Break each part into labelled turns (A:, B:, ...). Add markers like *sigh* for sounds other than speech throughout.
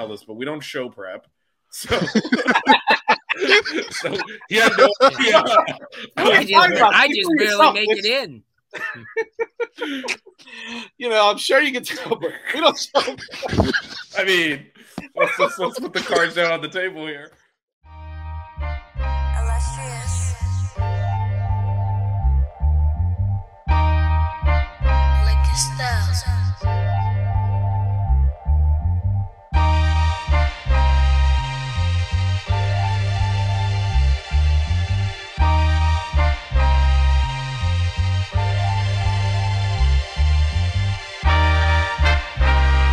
A: tell this, but we don't show prep. So, *laughs* so he had no *laughs* idea.
B: I just, I just barely make it in.
C: you know, I'm sure you can tell, but we don't show.
A: I mean, let's, let's, let's put the cards down on the table here.
D: Illustrious.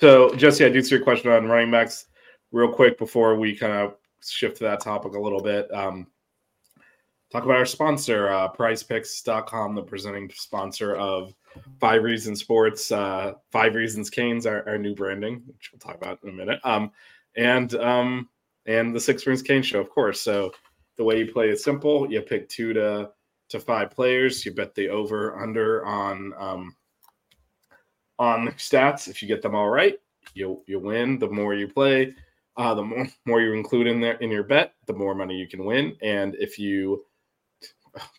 A: so Jesse, I do see your question on running backs real quick before we kind of shift to that topic a little bit. Um, talk about our sponsor, uh, PrizePicks.com, the presenting sponsor of Five Reasons Sports, uh, Five Reasons Canes, our, our new branding, which we'll talk about in a minute. Um, and um, and the Six Rings Cane Show, of course. So the way you play is simple. You pick two to to five players. You bet the over under on um, on the stats. If you get them all right, you you win. The more you play, uh, the more more you include in there in your bet, the more money you can win. And if you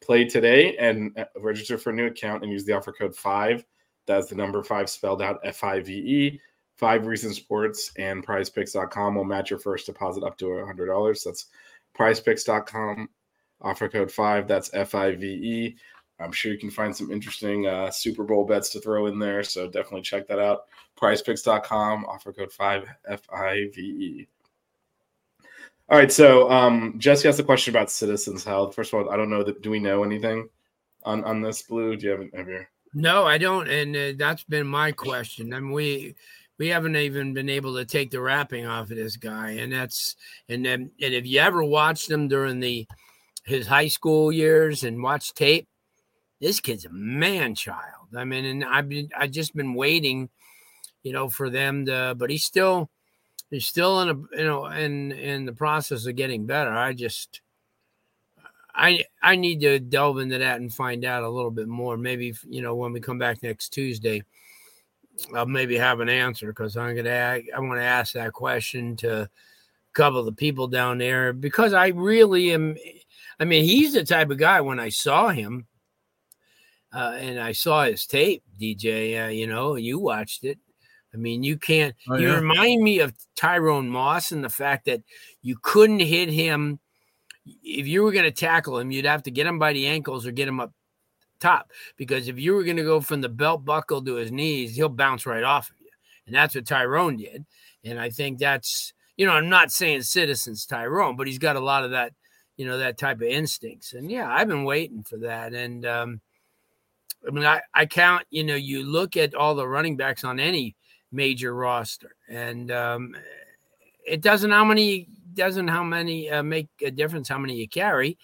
A: play today and uh, register for a new account and use the offer code five, that's the number five spelled out F I V E. Five Reasons Sports and PrizePicks.com will match your first deposit up to hundred dollars. That's PrizePicks.com. Offer code five. That's F I V E. I'm sure you can find some interesting uh, Super Bowl bets to throw in there. So definitely check that out. PrizePicks.com. Offer code five F I V E. All right. So um, Jesse has a question about Citizen's Health. First of all, I don't know that. Do we know anything on on this blue? Do you have, have your
B: No, I don't, and uh, that's been my question. I mean, we we haven't even been able to take the wrapping off of this guy, and that's and then and if you ever watched him during the his high school years and watched tape, this kid's a man child. I mean, and I've been I just been waiting, you know, for them to, but he's still he's still in a you know in in the process of getting better. I just. I I need to delve into that and find out a little bit more. Maybe you know when we come back next Tuesday, I'll maybe have an answer because I'm gonna I want to ask that question to a couple of the people down there because I really am. I mean, he's the type of guy. When I saw him, uh, and I saw his tape, DJ. Uh, you know, you watched it. I mean, you can't.
E: Oh,
B: you remind me of Tyrone Moss and the fact that you couldn't hit him if you were going to tackle him, you'd have to get him by the ankles or get him up top. Because if you were going to go from the belt buckle to his knees, he'll bounce right off of you. And that's what Tyrone did. And I think that's, you know, I'm not saying Citizen's Tyrone, but he's got a lot of that, you know, that type of instincts. And yeah, I've been waiting for that. And, um, I mean, I, I count, you know, you look at all the running backs on any major roster, and um, it doesn't how many doesn't how many uh, make a difference how many you carry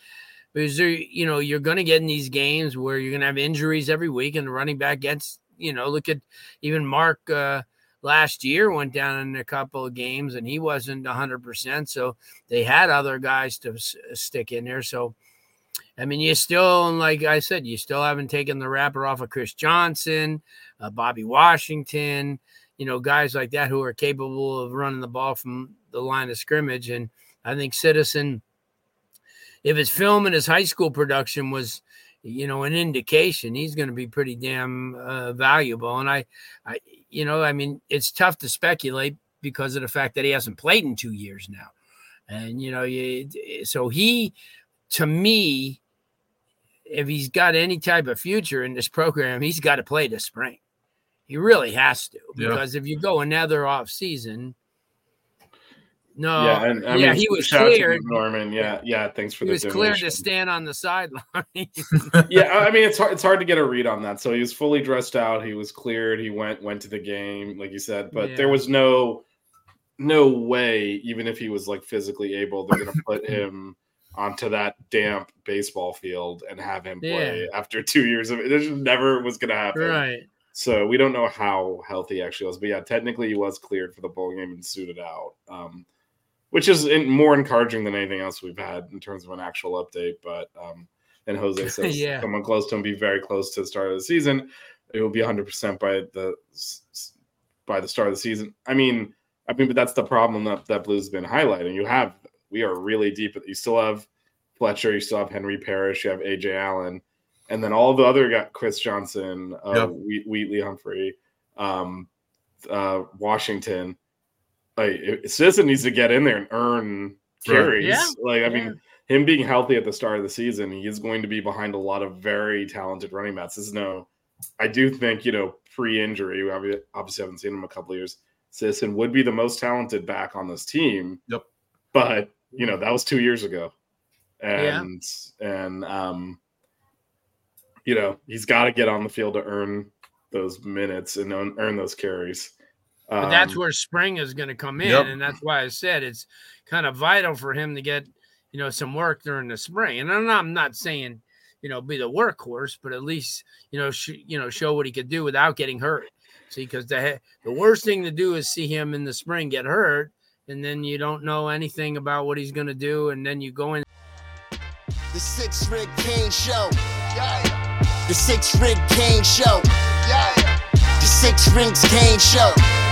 B: because there, you know you're going to get in these games where you're going to have injuries every week and the running back gets you know look at even mark uh, last year went down in a couple of games and he wasn't 100% so they had other guys to s- stick in there so i mean you still like i said you still haven't taken the wrapper off of chris johnson uh, bobby washington you know guys like that who are capable of running the ball from the line of scrimmage. And I think Citizen if his film and his high school production was, you know, an indication, he's going to be pretty damn uh, valuable. And I, I, you know, I mean, it's tough to speculate because of the fact that he hasn't played in two years now, and you know, you, so he, to me, if he's got any type of future in this program, he's got to play this spring. He really has to
E: Yeah.
B: because if you go another off season, no,
A: yeah, and I
B: yeah,
A: mean,
B: he was cleared.
A: Norman. Yeah, yeah. Thanks for
B: He
A: the
B: was cleared to stand on the sideline. *laughs* *laughs*
A: yeah, I mean it's hard it's hard to get a read on that. So he was fully dressed out, he was cleared, he went went to the game, like you said, but there was no no way, even if he was like physically able, they're gonna put *laughs* him onto that damp baseball field and have him play after two years of it. Just never was gonna happen.
B: right.
A: So we don't know how healthy he actually was. But yeah, technically he was cleared for the bowl game and suited out. Um which is in, more encouraging than anything else we've had in terms of an actual update. But um, and Jose *laughs* says
B: Yeah.
A: someone close to him be very close to the start of the season. It will be 100 percent by the by the start of the season. I mean, I mean, but that's the problem that that Blues has been highlighting. You have we are really deep. You still have Fletcher, you still have Henry Parrish, you have Ajay Allen, and then all the other got Chris Johnson, uh,
E: Yep.
A: Wheat- Wheatley Humphrey, um, uh, Washington. Like it- Citizen needs to get in there and earn
E: Right.
A: carries.
B: Yeah.
A: Like I
B: Yeah.
A: mean, him being healthy at the start of the season, he is going to be behind a lot of very talented running backs. This is no, I do think you know pre-injury. We obvi- obviously haven't seen him in a couple of years. Citizen would be the most talented back on this team.
E: Yep.
A: But you know that was two years ago,
B: Yeah.
A: and and um, you know he's got to get on the field to earn those minutes and earn, earn those carries.
B: But that's
A: Um,
B: where spring is going to come in,
E: Yep.
B: and that's why I said it's kind of vital for him to get, you know, some work during the spring. And I'm not, I'm not saying, you know, be the workhorse, but at least, you know, sh- you know, show what he could do without getting hurt. See, because the the worst thing to do is see him in the spring get hurt, and then you don't know anything about what he's going to do, and then you go in.
F: The Six Rig Cane Show. Yeah. The Six Rig Cane Show. Yeah. The Six Rings Cane Show.